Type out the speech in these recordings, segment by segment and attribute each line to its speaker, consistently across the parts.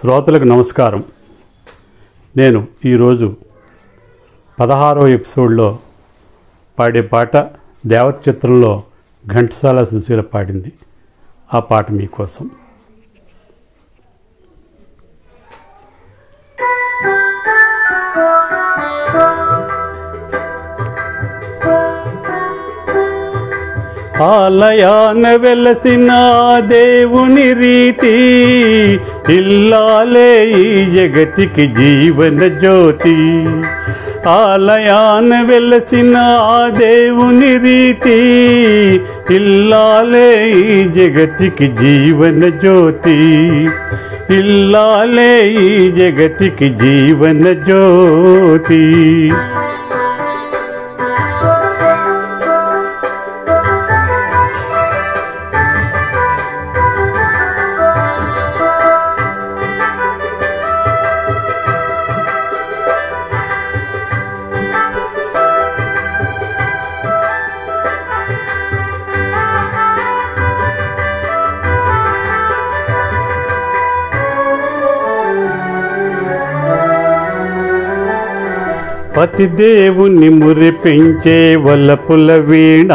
Speaker 1: శ్రోతలకు నమస్కారం. నేను ఈరోజు పదహారో ఎపిసోడ్లో పాడే పాట దేవత చిత్రంలో ఘంటసాల సుశీల పాడింది. ఆ పాట మీకోసం. ఆలయాన వెలసిన దేవుని రీతి ఇల్లాలే ఈ జగతికి జీవన జ్యోతి. ఆలయాన వెలసిన దేవుని రీతి ఇల్లాలే ఈ జగతికి జీవన జ్యోతి. ఇల్లాలే ఈ జగతికి జీవన జ్యోతి. పతిదేవుని మురిపించే వలపుల వీణ.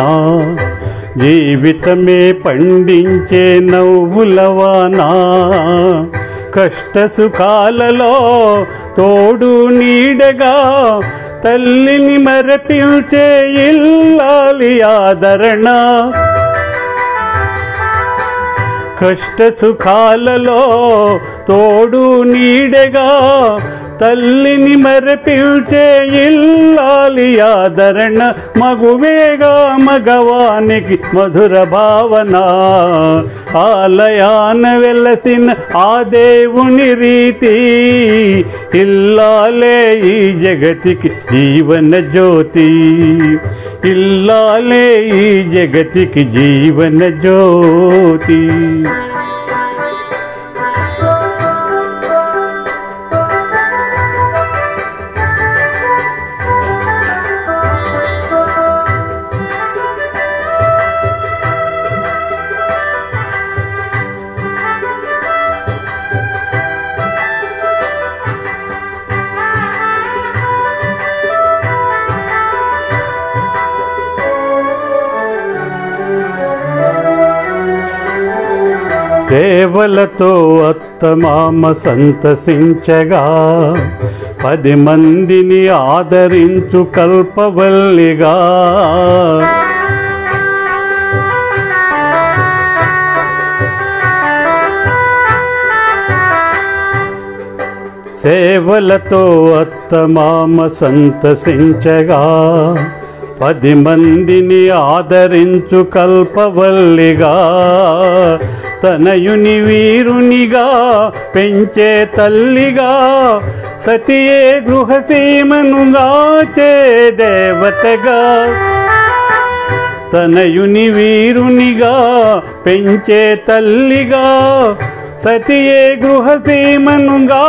Speaker 1: జీవితమే పండించే నవ్వుల వానా. కష్ట సుఖాలలో తోడు నీడగా తల్లిని మరపించే ఇల్లాలి ఆదరణ. కష్ట సుఖాలలో తోడు నీడగా తల్లిని మరపిల్చే ఇల్లాలి ఆదరణ మగువేగా మగవానికి మధుర భావన. ఆలయాన వెలసిన ఆ దేవుని రీతి ఇల్లాలే ఈ జగతికి జీవన జ్యోతి. ఇల్లాలే ఈ జగతికి జీవన జ్యోతి. సేవలతో అత్తమామ సంతసించగా పది మందిని ఆదరించు కల్పవల్లిగా. సేవలతో అత్తమామ సంతసించగా పది మందిని ఆదరించు కల్పవల్లిగా. తనయుని వీరునిగా పెంచే తల్లిగా సతియే గృహసీమనుగా చే దేవతగా. తనయుని వీరునిగా పెంచే తల్లిగా సతియే గృహసీమనుగా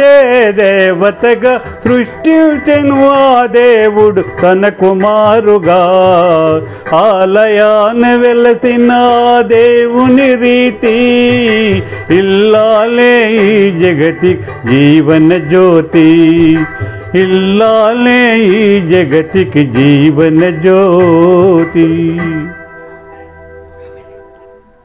Speaker 1: చే దేవతగా సృష్టించెను ఆ దేవుడు తన కుమారుగా. ఆలయాన వెలసిన దేవుని రీతి ఇల్లాలే ఈ జగతి జీవన జ్యోతి. ఇల్లాలే ఈ జగతికి జీవన జ్యోతి.